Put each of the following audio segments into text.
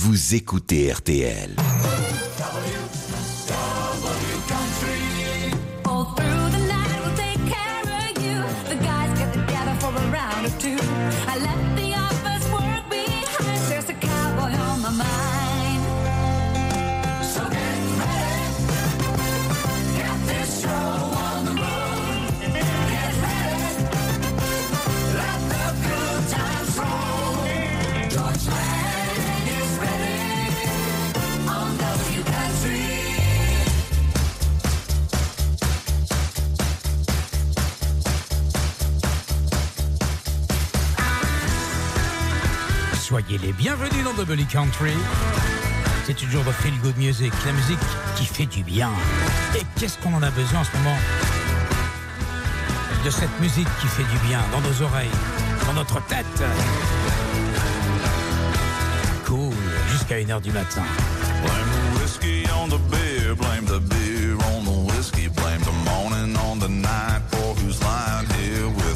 Vous écoutez RTL. Bienvenue dans Double Country. C'est toujours de feel good music, la musique qui fait du bien. Et qu'est-ce qu'on en a besoin en ce moment de cette musique qui fait du bien dans nos oreilles, dans notre tête? Cool, jusqu'à 1h du matin. Blame the whiskey on the beer, blame the beer on the whiskey, blame the morning on the night for who's lying here with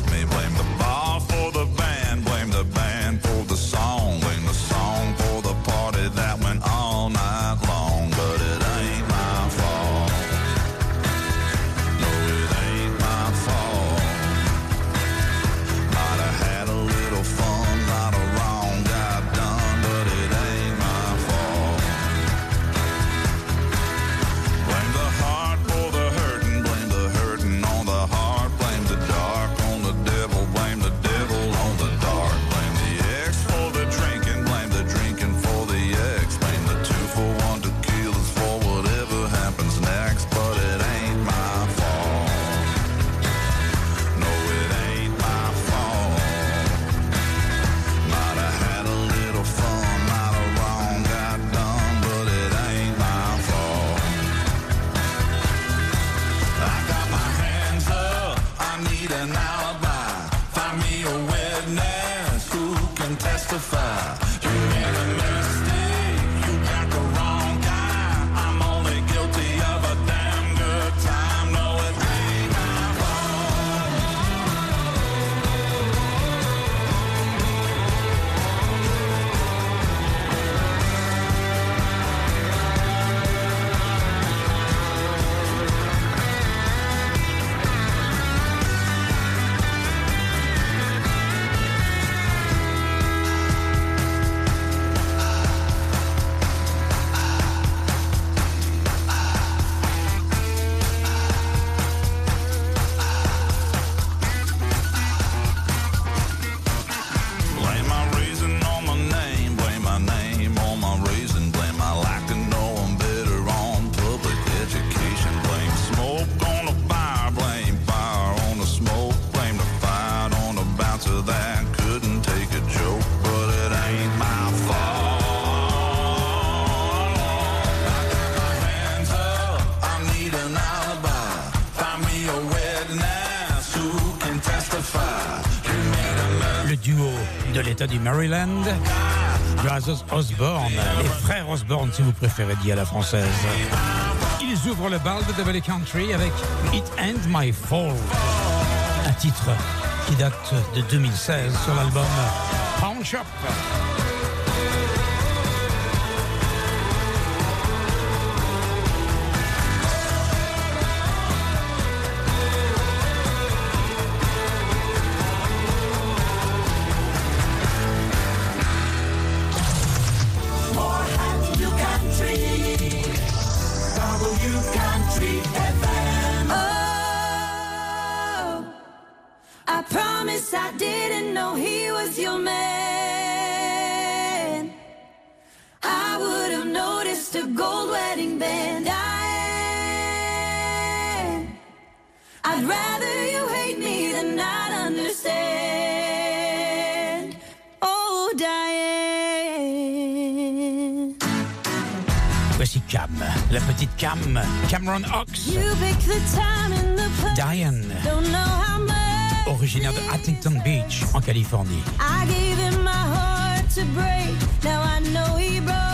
Maryland. Brothers Osborne, les frères Osborne si vous préférez dire à la française. Ils ouvrent le bal de Valley Country avec It End My Fall, un titre qui date de 2016 sur l'album Pound Shop. la petite Cam, Cameron Ox, Diane, originaire de Huntington Beach, en Californie. I gave him my heart to break. Now I know he broke.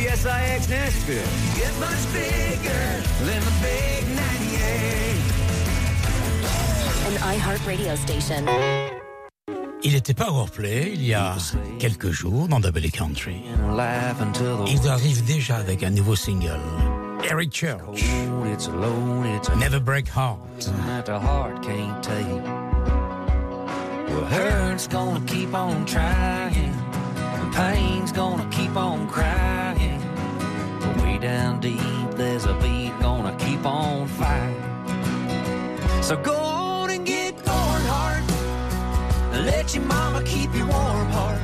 WSIX Nashville. Get much bigger than the big 98. An iHeart radio station. Il était Power Play il y a quelques jours dans Double Country. Laugh until the Il arrive déjà avec un nouveau single. Eric Church, road, it's alone, it's a Never Break Heart. that the heart can't take. Well, hurt's gonna keep on trying, and pain's gonna keep on crying. Down deep, there's a beat gonna keep on fighting. So go on and get going, heart. Let your mama keep you warm, heart.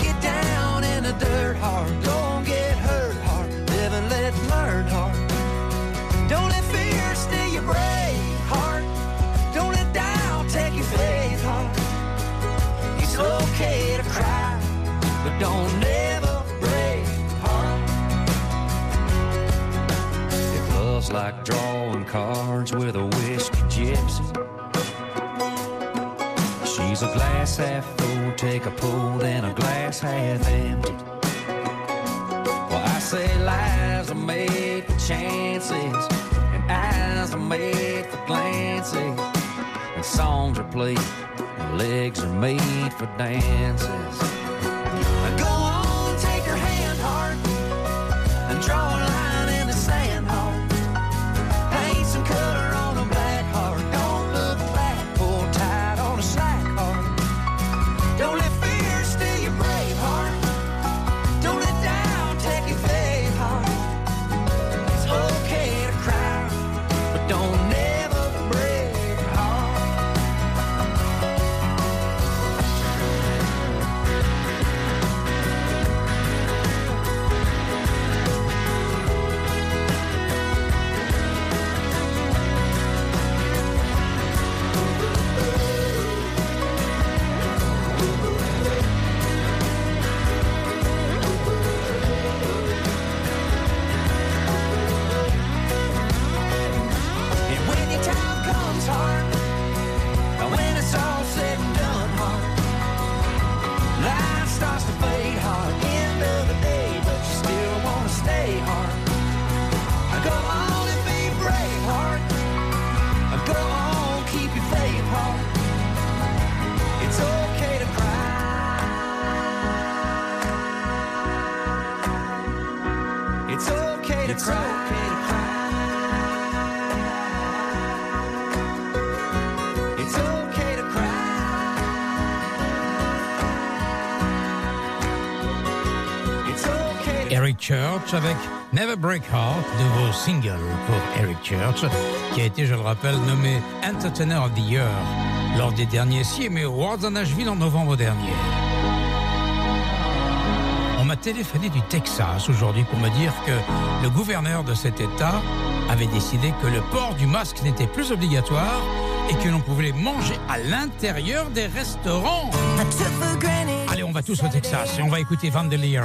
Get down in the dirt, heart. Don't get hurt, heart. Live and let learn, heart. Don't let fear steal your brave heart. Don't let doubt take your faith, heart. It's okay to cry, but don't ever Like drawing cards with a whiskey gypsy. She's a glass half full, take a pull, then a glass half empty. Well, I say lives are made for chances, and eyes are made for glances, and songs are played, and legs are made for dances. Eric Church avec Never Break Heart, nouveau single pour Eric Church, qui a été, je le rappelle, nommé Entertainer of the Year lors des derniers CMA Awards à Nashville en novembre dernier. On m'a téléphoné du Texas aujourd'hui pour me dire que le gouverneur de cet État avait décidé que le port du masque n'était plus obligatoire et que l'on pouvait manger à l'intérieur des restaurants. Allez, on va tous au Texas et on va écouter Vandeliers,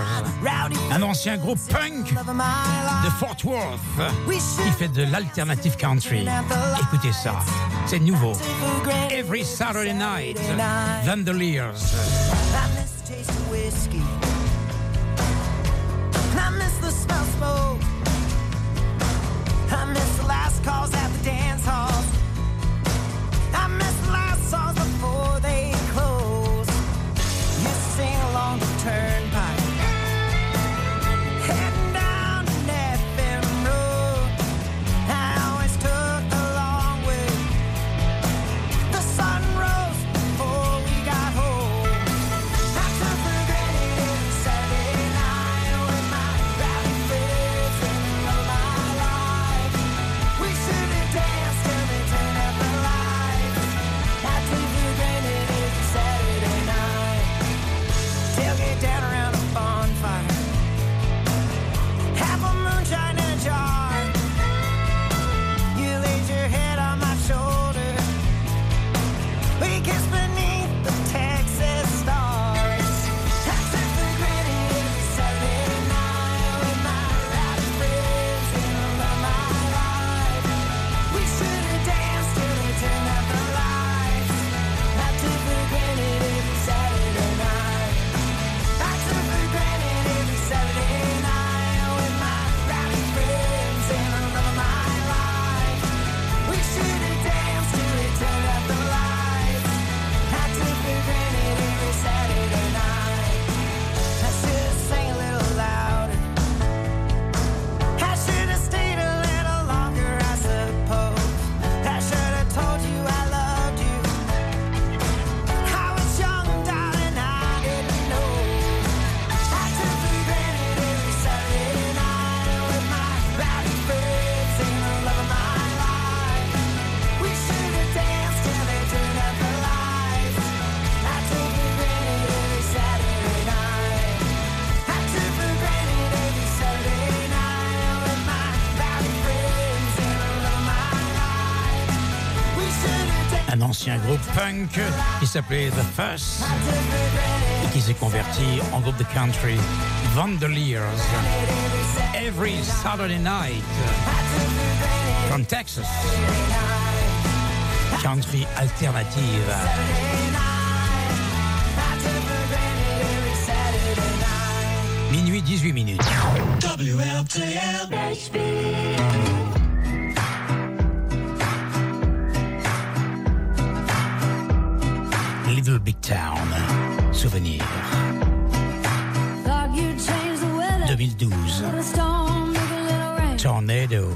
un ancien groupe punk de Fort Worth qui fait de l'alternative country. Écoutez ça, c'est nouveau. Every Saturday night, Vandeliers. I miss the taste of whiskey. ancien groupe punk qui s'appelait The Fuss et qui s'est converti en groupe de country Vandaliers. Every Saturday Night from Texas. Country alternative. Minuit 18 minutes. WLTL Town. Souvenir. 2012. Tornado.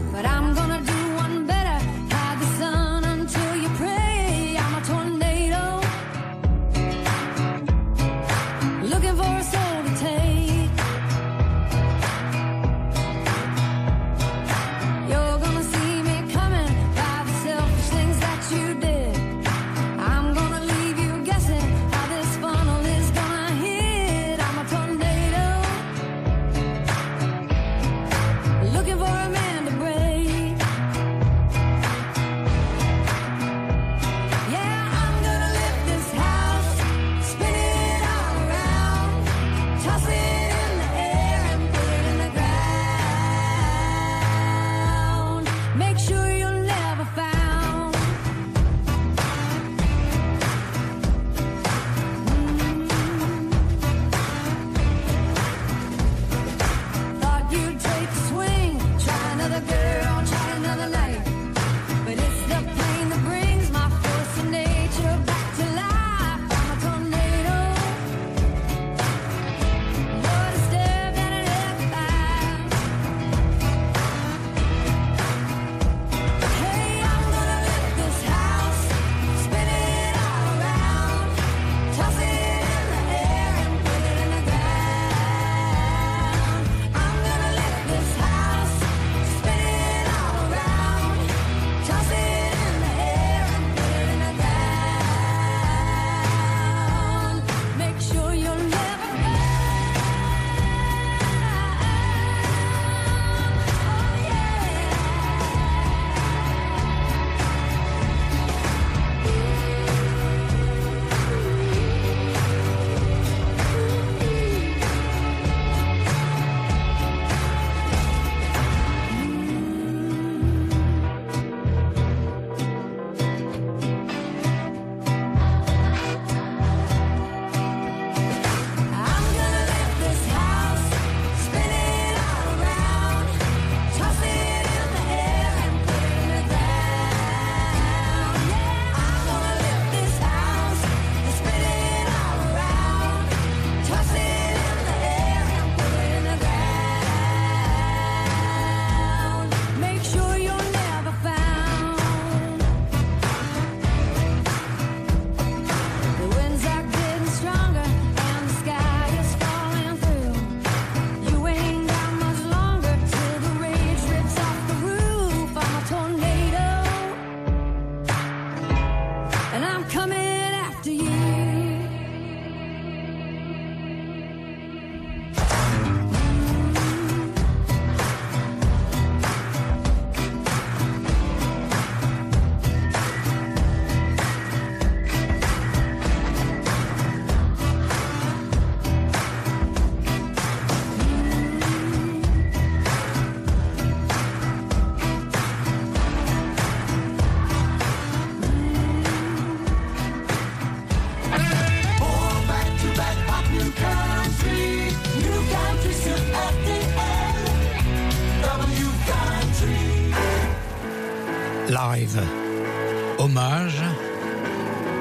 Hommage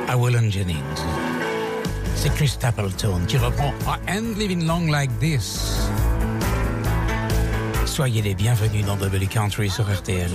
à Willan Jennings. C'est Chris Stapleton qui reprend I End Living Long Like This. Soyez les bienvenus dans W Country sur RTL.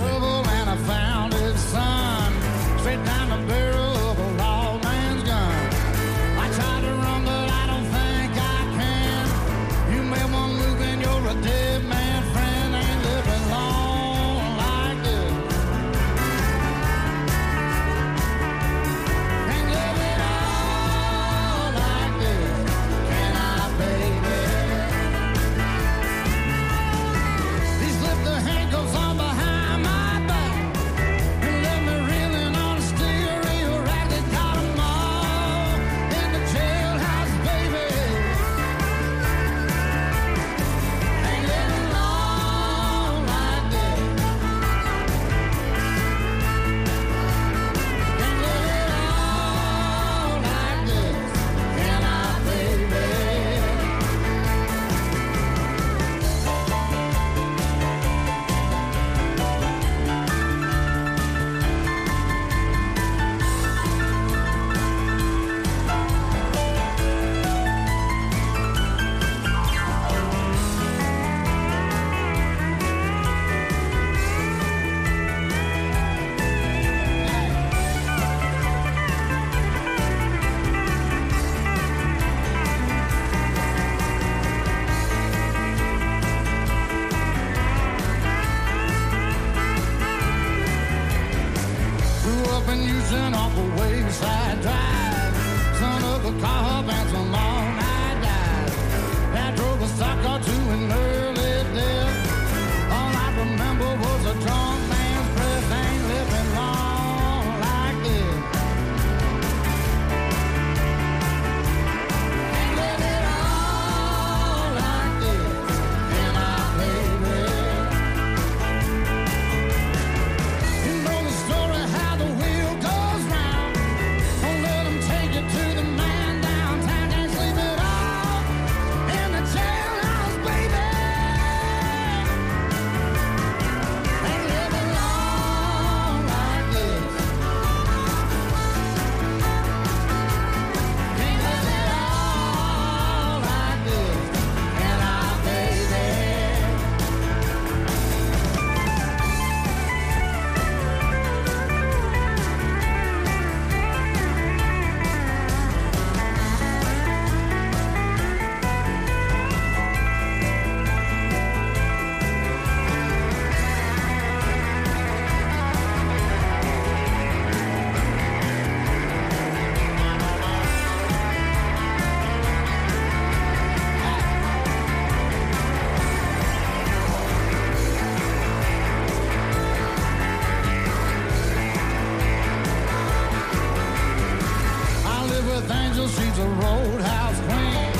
she's a roadhouse queen.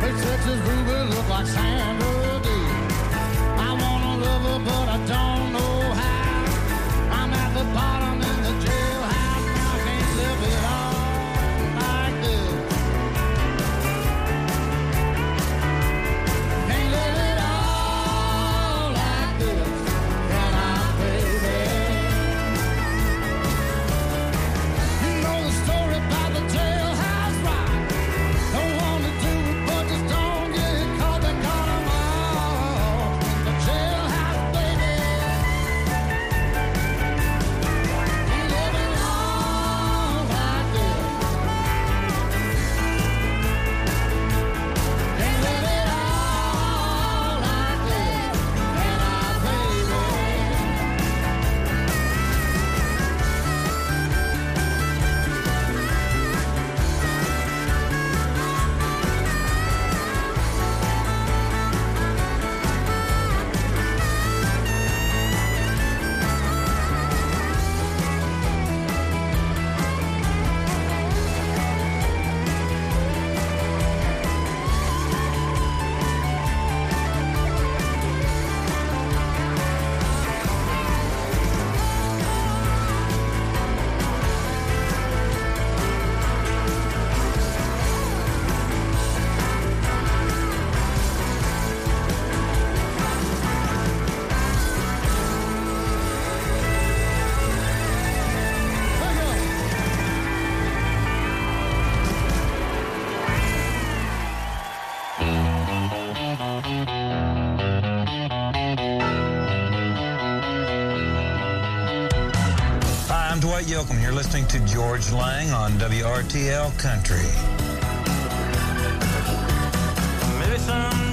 Her Texas this Ruby look like sandals. You're listening to George Lang on WRTL Country. Maybe some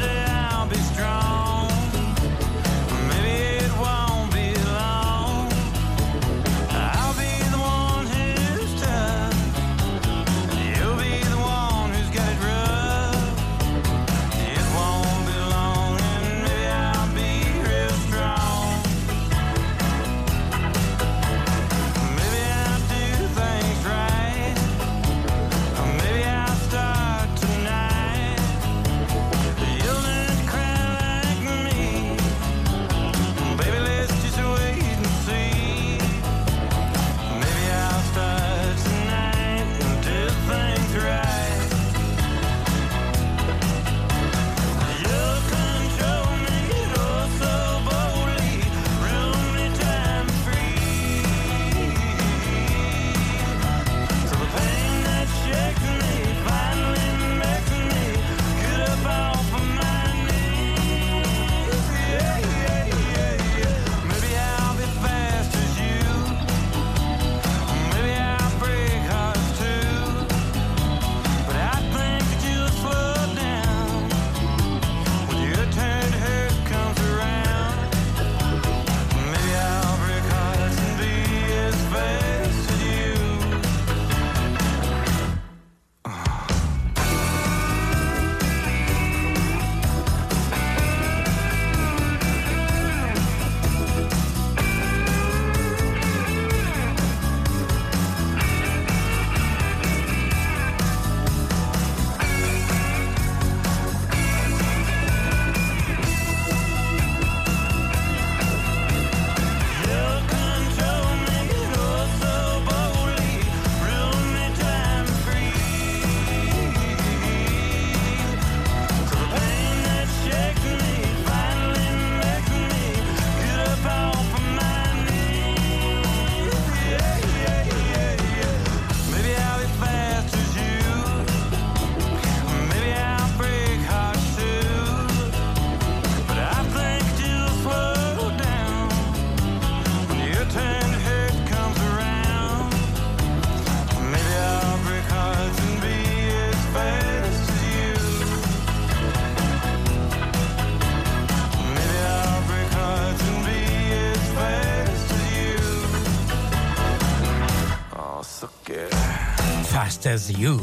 As You.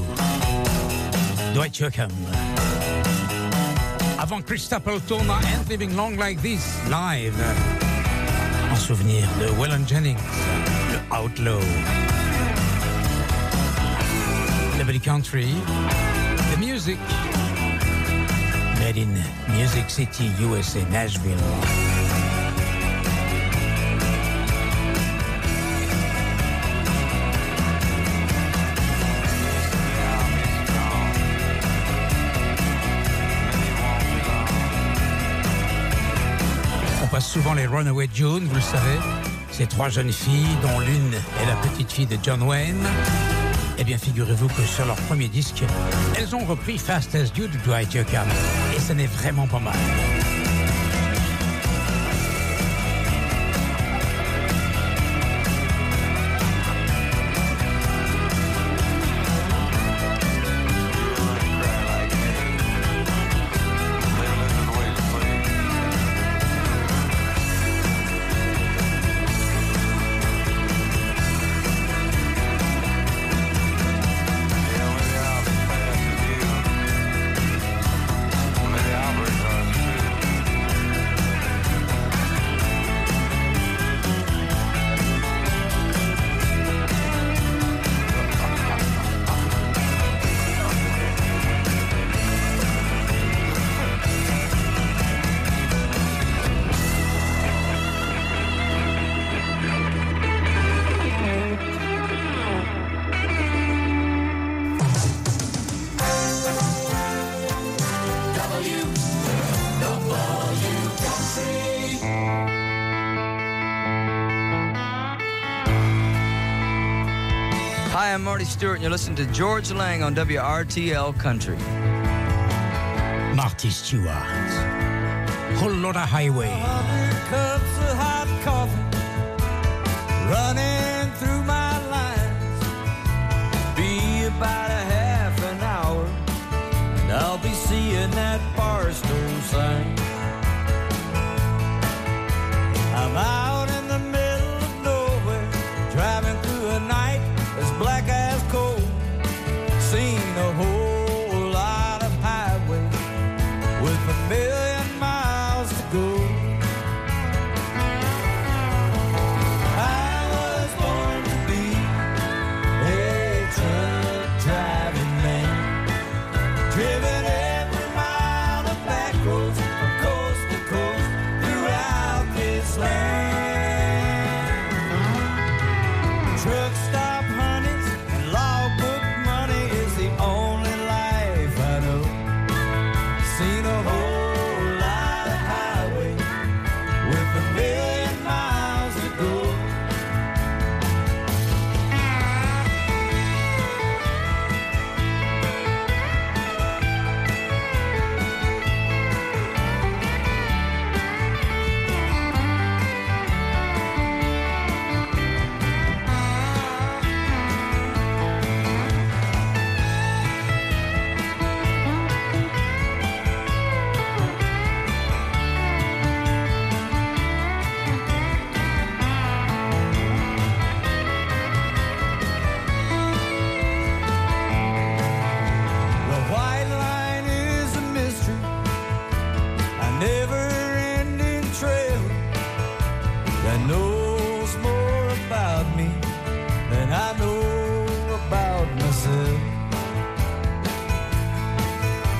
Dwight Yoakam. Avant Chris Stapleton Ain't Living Long Like This, live. En souvenir de Waylon Jennings, le Outlaw. The Belly Country, the music. Made in Music City, USA, Nashville. Runaway June, vous le savez. Ces trois jeunes filles, dont l'une est la petite fille de John Wayne. Eh bien, figurez-vous que sur leur premier disque, elles ont repris Fast as You de Dwight Yoakam. Et ce n'est vraiment pas mal. Stewart, and you're listening to George Lang on WRTL Country. Marty Stewart. Whole lot of highway.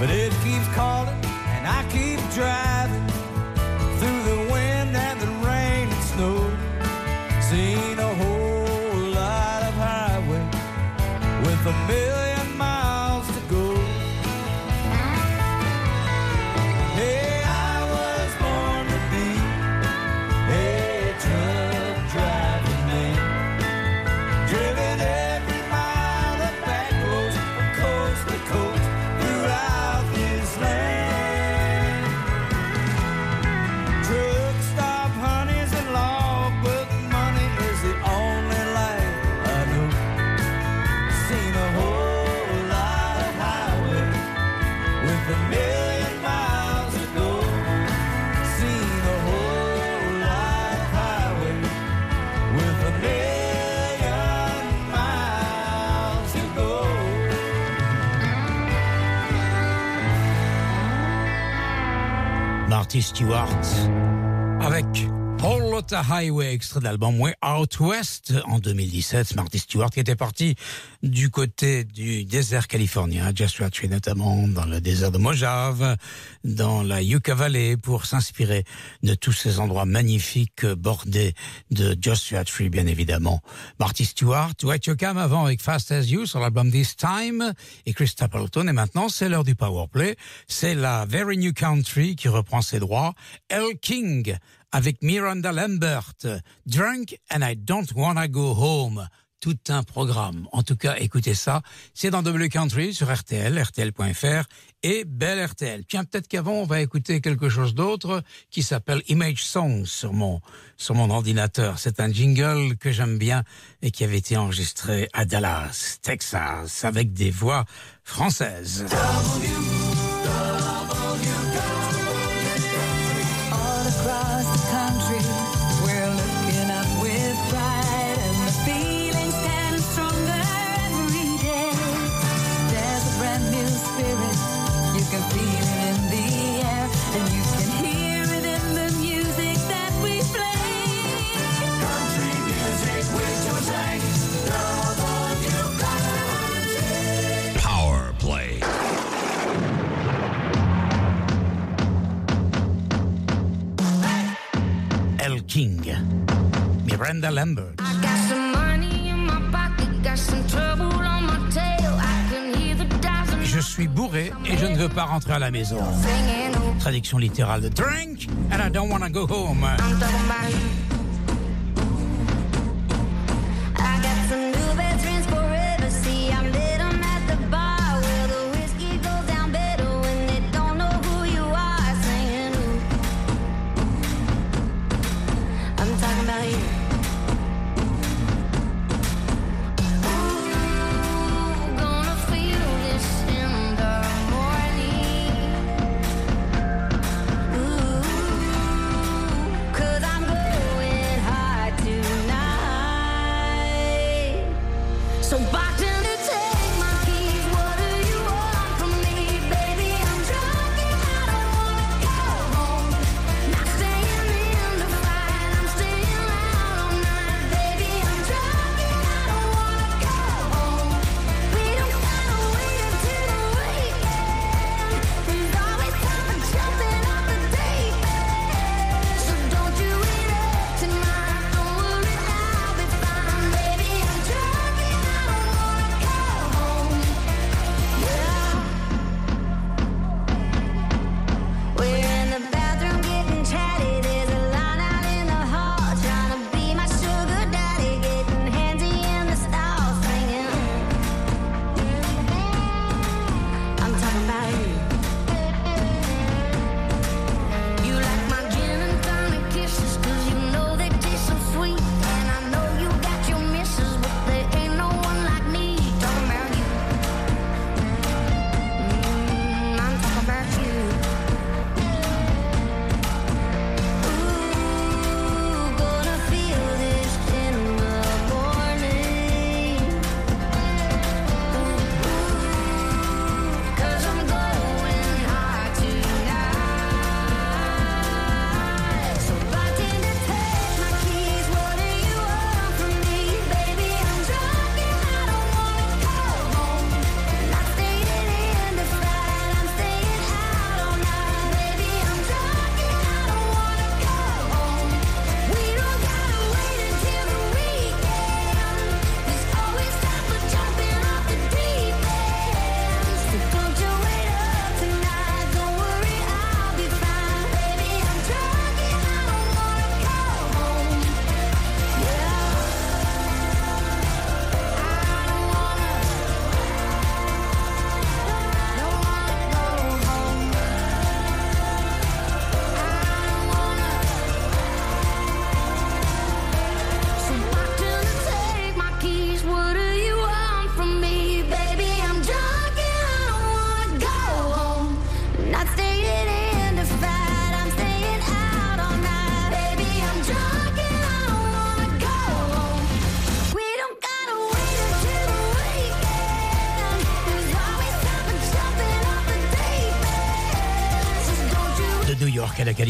But it keeps calling, and I keep driving Stewart Lotta Highway, extrait de Out West en 2017. Marty Stewart qui était parti du côté du désert californien, Joshua Tree notamment, dans le désert de Mojave, dans la Yucca Valley, pour s'inspirer de tous ces endroits magnifiques bordés de Joshua Tree, bien évidemment. Marty Stewart, White Yocam avant avec Fast As You sur l'album This Time et Chris Stapleton. Et maintenant, c'est l'heure du Powerplay. C'est la Very New Country qui reprend ses droits. El King avec Miranda Lambert, Drunk and I Don't Wanna Go Home. Tout un programme. En tout cas, écoutez ça. C'est dans W Country sur RTL, RTL.fr et Belle RTL. Tiens, peut-être qu'avant, on va écouter quelque chose d'autre qui s'appelle Image Songs sur mon, sur mon ordinateur. C'est un jingle que j'aime bien et qui avait été enregistré à Dallas, Texas, avec des voix françaises. All hear the dozen Je suis bourré et je ne veux pas rentrer à la maison. Traduction littérale de Drink and I don't wanna go home.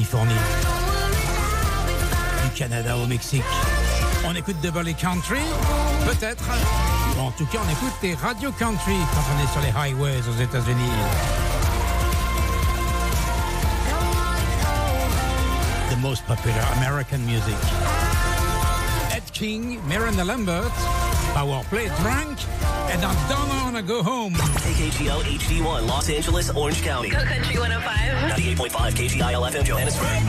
Californie. Du Canada au Mexique. On écoute Valley Country? Peut-être. En tout cas, on écoute des radio country quand on est sur les highways aux États-Unis. The most popular American music. Ed King, Miranda Lambert, Power Play Drunk, and I don't wanna go home. KKGL HD1, Los Angeles, Orange County. Go Country 105. 98.5 KGIL FM Johannesburg.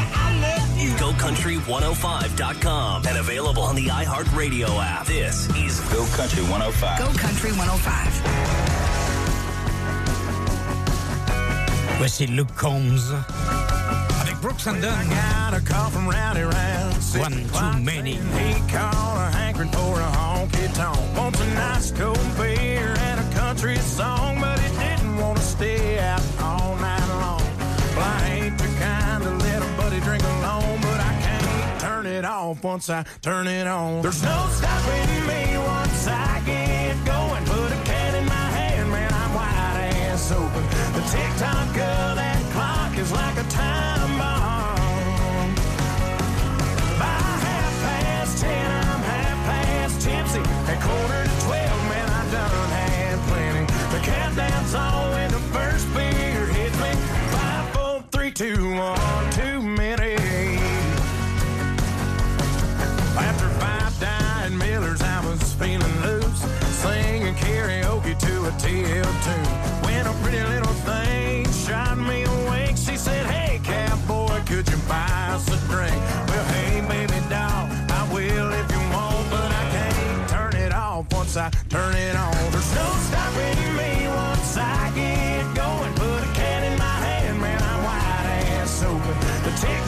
GoCountry105.com and available on the iHeartRadio app. This is Go Country 105. Go Country 105. Voici Luke Combs avec Brooks and Dunn. got a call from Rowdy Round. One too many. He called a hankering for a honky tonk. Wants a nice cold beer and a country song, but he didn't want to stay out all night long. Well, I ain't the kind to let a buddy drink alone, but I can't turn it off once I turn it on. There's no stopping me once I get going. Put a can in my hand, man, I'm wide ass open. The tick tock of that clock is like a time Countdown's on when the first beer hits me. Five, four, three, two, one, too many. After five dying Millers, I was feeling loose, singing karaoke to a TL tune. When a pretty little thing shot me awake, she said, Hey, cowboy, could you buy us a drink? Well, hey, baby doll, I will if you want, but I can't turn it off once I turn it on.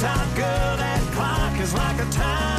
Of that clock is like a time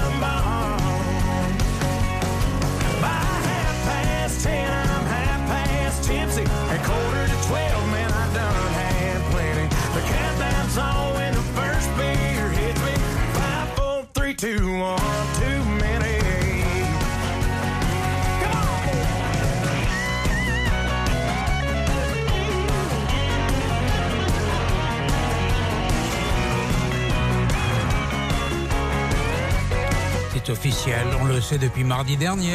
C'est officiel, on le sait depuis mardi dernier.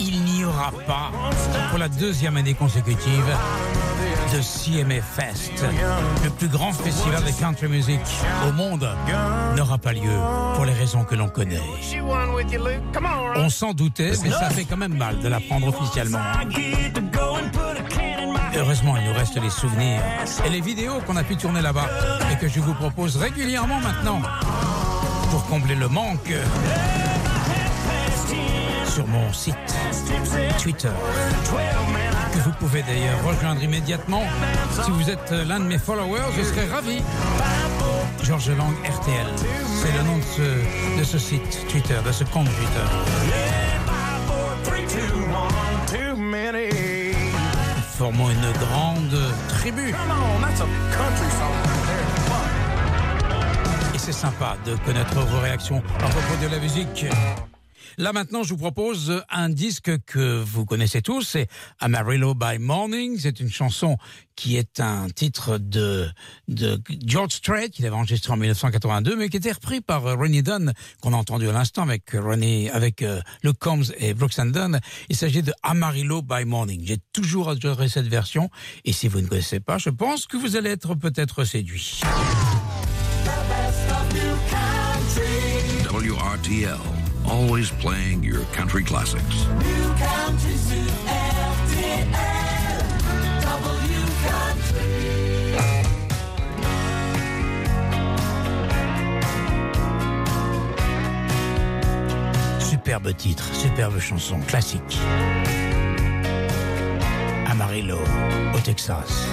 Il n'y aura pas, pour la deuxième année consécutive, de CMA Fest. Le plus grand festival de country music au monde n'aura pas lieu pour les raisons que l'on connaît. On, s'en doutait, mais ça fait quand même mal de l'apprendre officiellement. Heureusement, il nous reste les souvenirs et les vidéos qu'on a pu tourner là-bas et que je vous propose régulièrement maintenant pour combler le manque sur mon site Twitter que vous pouvez d'ailleurs rejoindre immédiatement. Si vous êtes l'un de mes followers, je serais ravi. Georges Lang RTL, c'est le nom de ce, de ce site Twitter, de ce compte Twitter. Formons une grande tribu. C'est sympa de connaître vos réactions à propos de la musique. Là maintenant, je vous propose un disque que vous connaissez tous, c'est Amarillo by Morning. C'est une chanson qui est un titre de, de George Strait qu'il avait enregistré en 1982, mais qui était repris par Ronnie Dunn, qu'on a entendu à l'instant avec Ronnie, avec euh, Combs et Brooks and Dunn. Il s'agit de Amarillo by Morning. J'ai toujours adoré cette version, et si vous ne connaissez pas, je pense que vous allez être peut-être séduit. WRTL, always playing your country classics. New country, W T L, W country. Superbe titre, superbe chanson, classique. Amarillo, au Texas.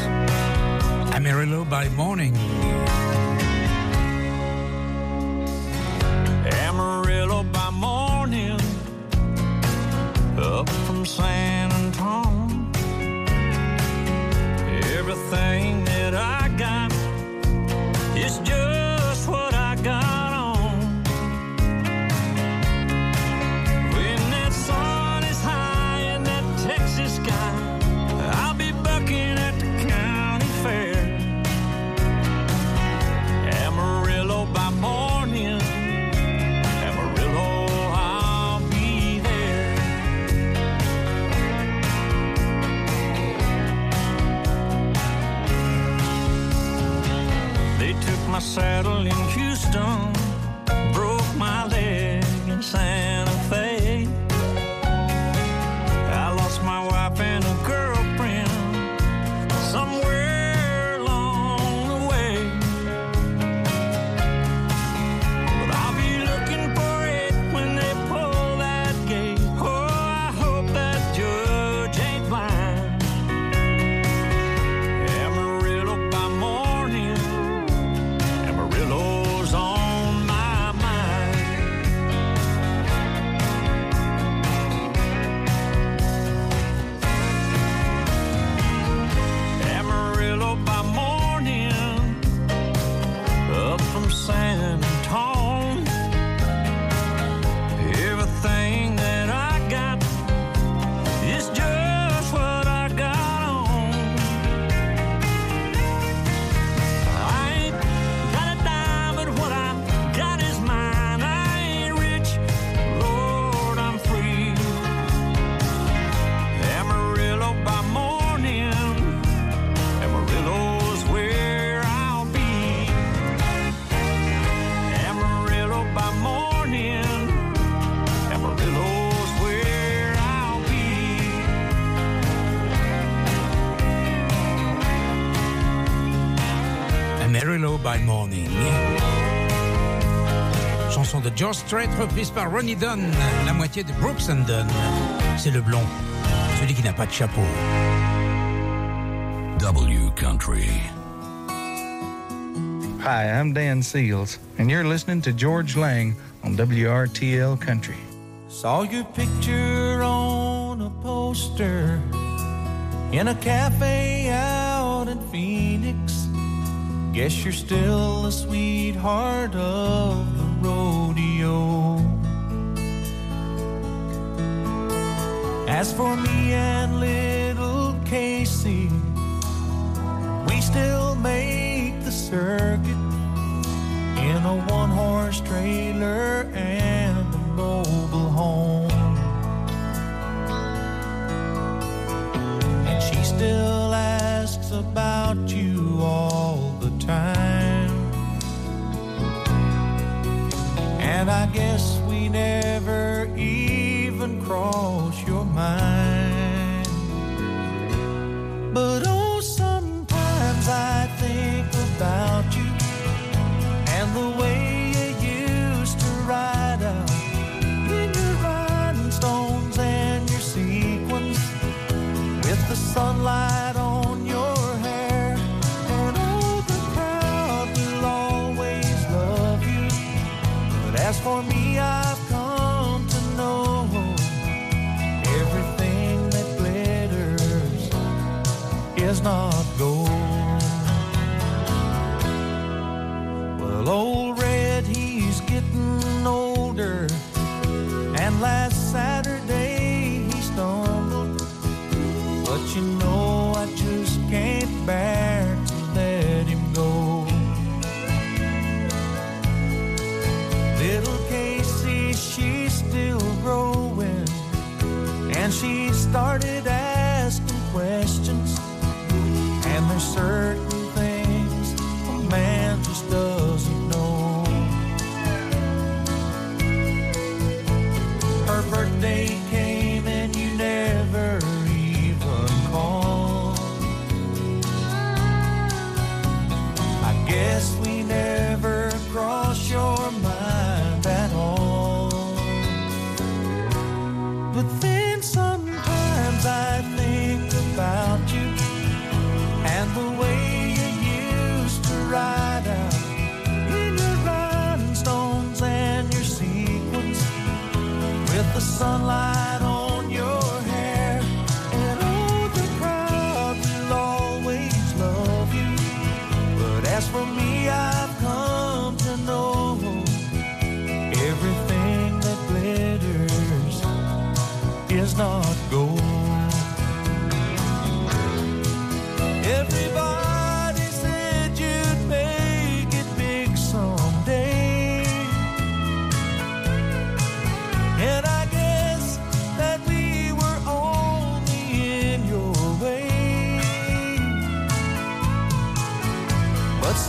Amarillo by morning. George Strait reprise par Ronnie Dunn, la moitié de Brooks and Dunn. C'est le blond, celui qui n'a pas de chapeau. W Country. Hi, I'm Dan Seals, and you're listening to George Lang on WRTL Country. Saw your picture on a poster in a cafe out in Phoenix. Guess you're still the sweetheart of As for me and little Casey, we still make the circuit in a one horse trailer and a mobile home. And she still asks about you all the time. And I guess we never even cross your But oh, sometimes I think about you and the way you used to ride out in your rhinestones and your sequins with the sunlight on your hair. And oh, the crowd will always love you. But as for me,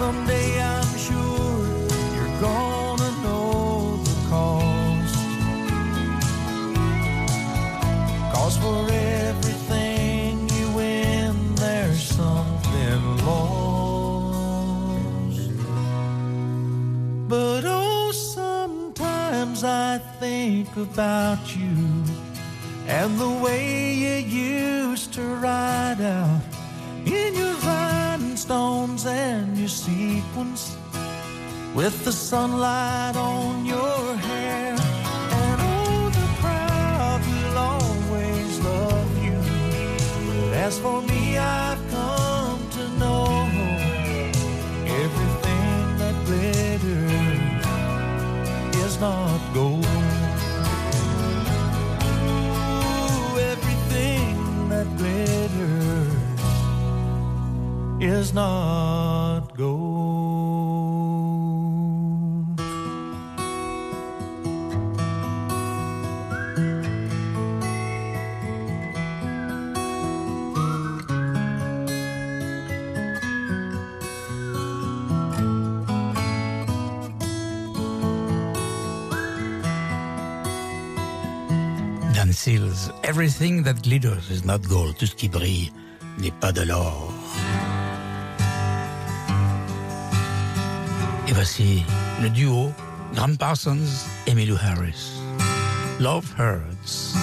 someday I'm sure you're gonna know the cost. Cause for everything you win, there's something lost. But oh, sometimes I think about you and the way you used with the sunlight on your hair. And oh, the crowd will always love you. But as for me, I've come to know everything that glitters is not gold. Everything that glitters is not Seals, Everything that glitters is not gold. Tout ce qui brille n'est pas de l'or. Et voici le duo Graham Parsons, Emmylou Harris. Love hurts,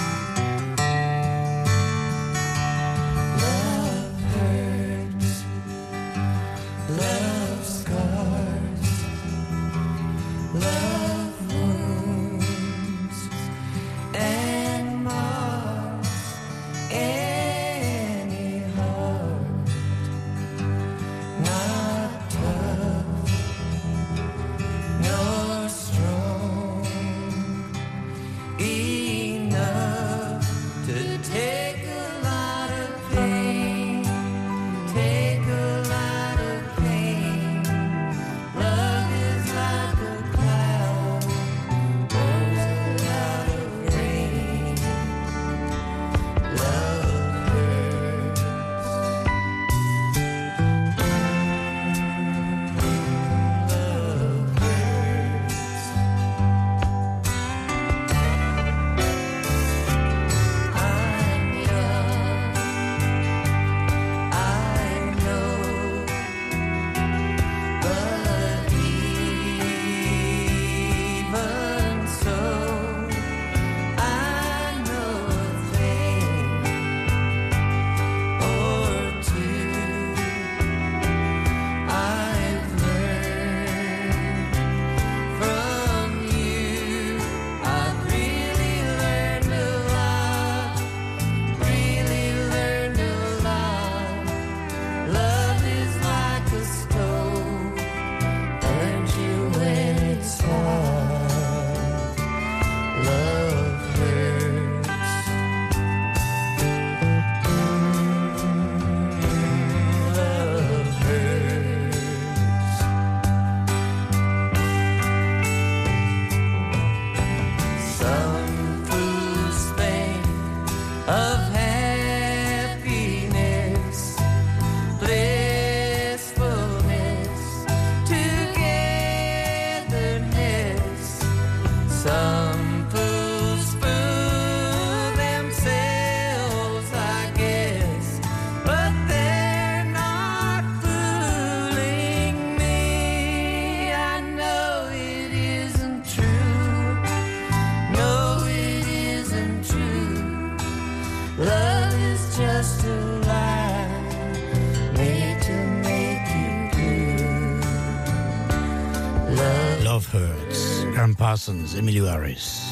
Parsons, Emmylou Harris.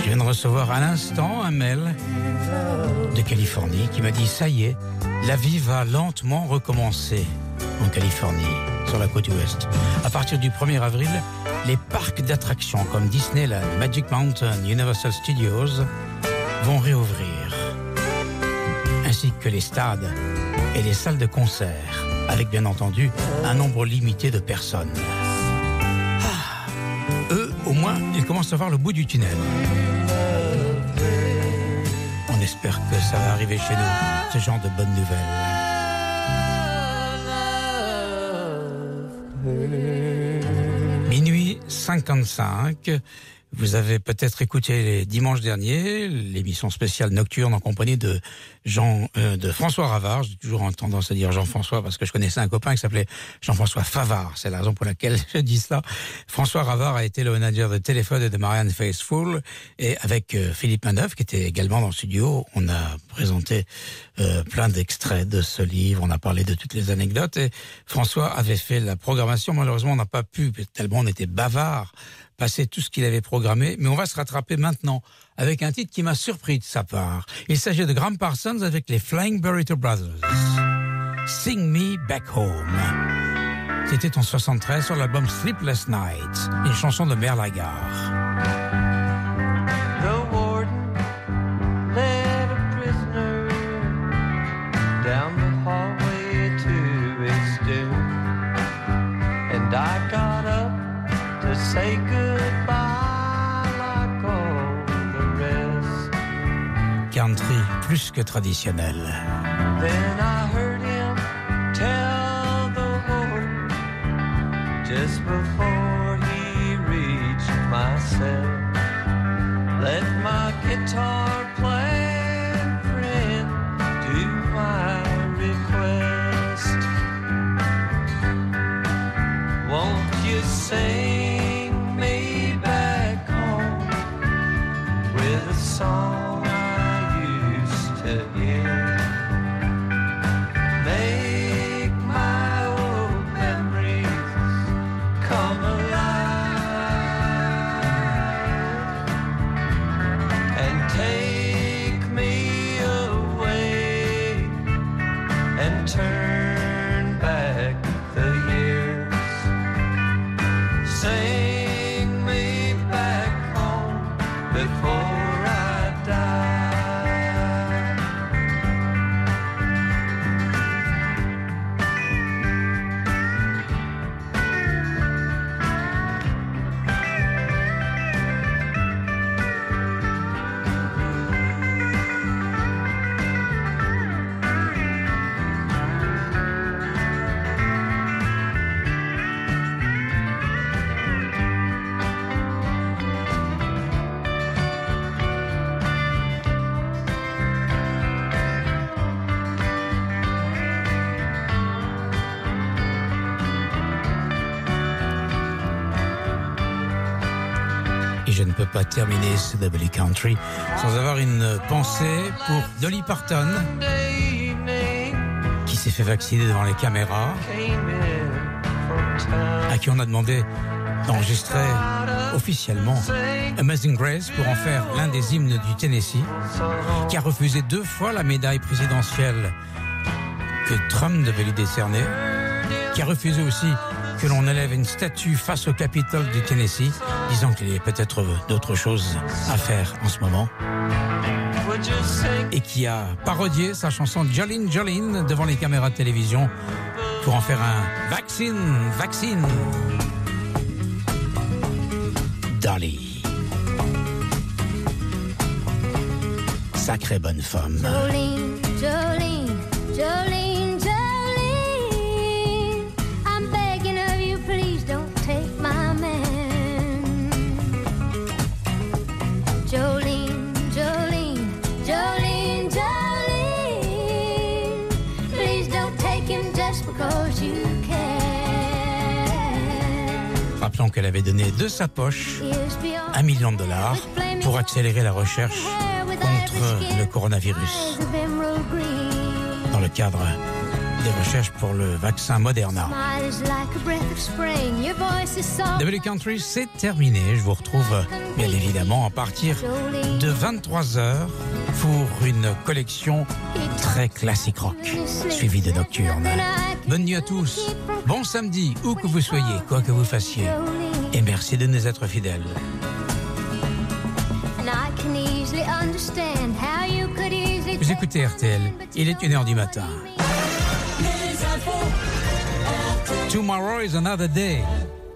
Je viens de recevoir à l'instant un mail de Californie qui m'a dit Ça y est, la vie va lentement recommencer en Californie, sur la côte ouest. À partir du 1er avril, les parcs d'attractions comme Disneyland, Magic Mountain, Universal Studios vont réouvrir, ainsi que les stades et les salles de concert, avec bien entendu un nombre limité de personnes. Au moins, ils commencent à voir le bout du tunnel. On espère que ça va arriver chez nous, ce genre de bonnes nouvelles. Minuit 55. Vous avez peut-être écouté les dimanches derniers l'émission spéciale nocturne en compagnie de Jean, euh, de François Ravard. J'ai toujours en tendance à dire Jean-François parce que je connaissais un copain qui s'appelait Jean-François Favard. C'est la raison pour laquelle je dis cela. François Ravard a été le manager de téléphone et de Marianne Faithfull et avec euh, Philippe Maneuf qui était également dans le studio, on a présenté euh, plein d'extraits de ce livre. On a parlé de toutes les anecdotes et François avait fait la programmation. Malheureusement, on n'a pas pu tellement on était bavard passer tout ce qu'il avait programmé, mais on va se rattraper maintenant avec un titre qui m'a surpris de sa part. Il s'agit de Graham Parsons avec les Flying Burrito Brothers. Sing Me Back Home. C'était en 73 sur l'album Sleepless Nights, une chanson de Mère Lagarde. Plus que traditionnel. Then I heard him tell the warden just before he reached my cell. Let my guitar pas terminer ce Double Country sans avoir une pensée pour Dolly Parton, qui s'est fait vacciner devant les caméras, à qui on a demandé d'enregistrer officiellement Amazing Grace pour en faire l'un des hymnes du Tennessee, qui a refusé deux fois la médaille présidentielle que Trump devait lui décerner, qui a refusé aussi que l'on élève une statue face au Capitole du Tennessee, disant qu'il y a peut-être d'autres choses à faire en ce moment, et qui a parodié sa chanson Jolene Jolene devant les caméras de télévision pour en faire un vaccine, vaccine. Dolly. Sacrée bonne femme. Qu'elle avait donné de sa poche un million de dollars pour accélérer la recherche contre le coronavirus dans le cadre des recherches pour le vaccin Moderna. W Country, c'est terminé. Je vous retrouve bien évidemment à partir de 23h pour une collection très classique rock, suivie de nocturne. Bonne nuit à tous. Bon samedi, où que vous soyez, quoi que vous fassiez. Et merci de nous être fidèles. Vous écoutez RTL, il est 1h du matin. Tomorrow is another day.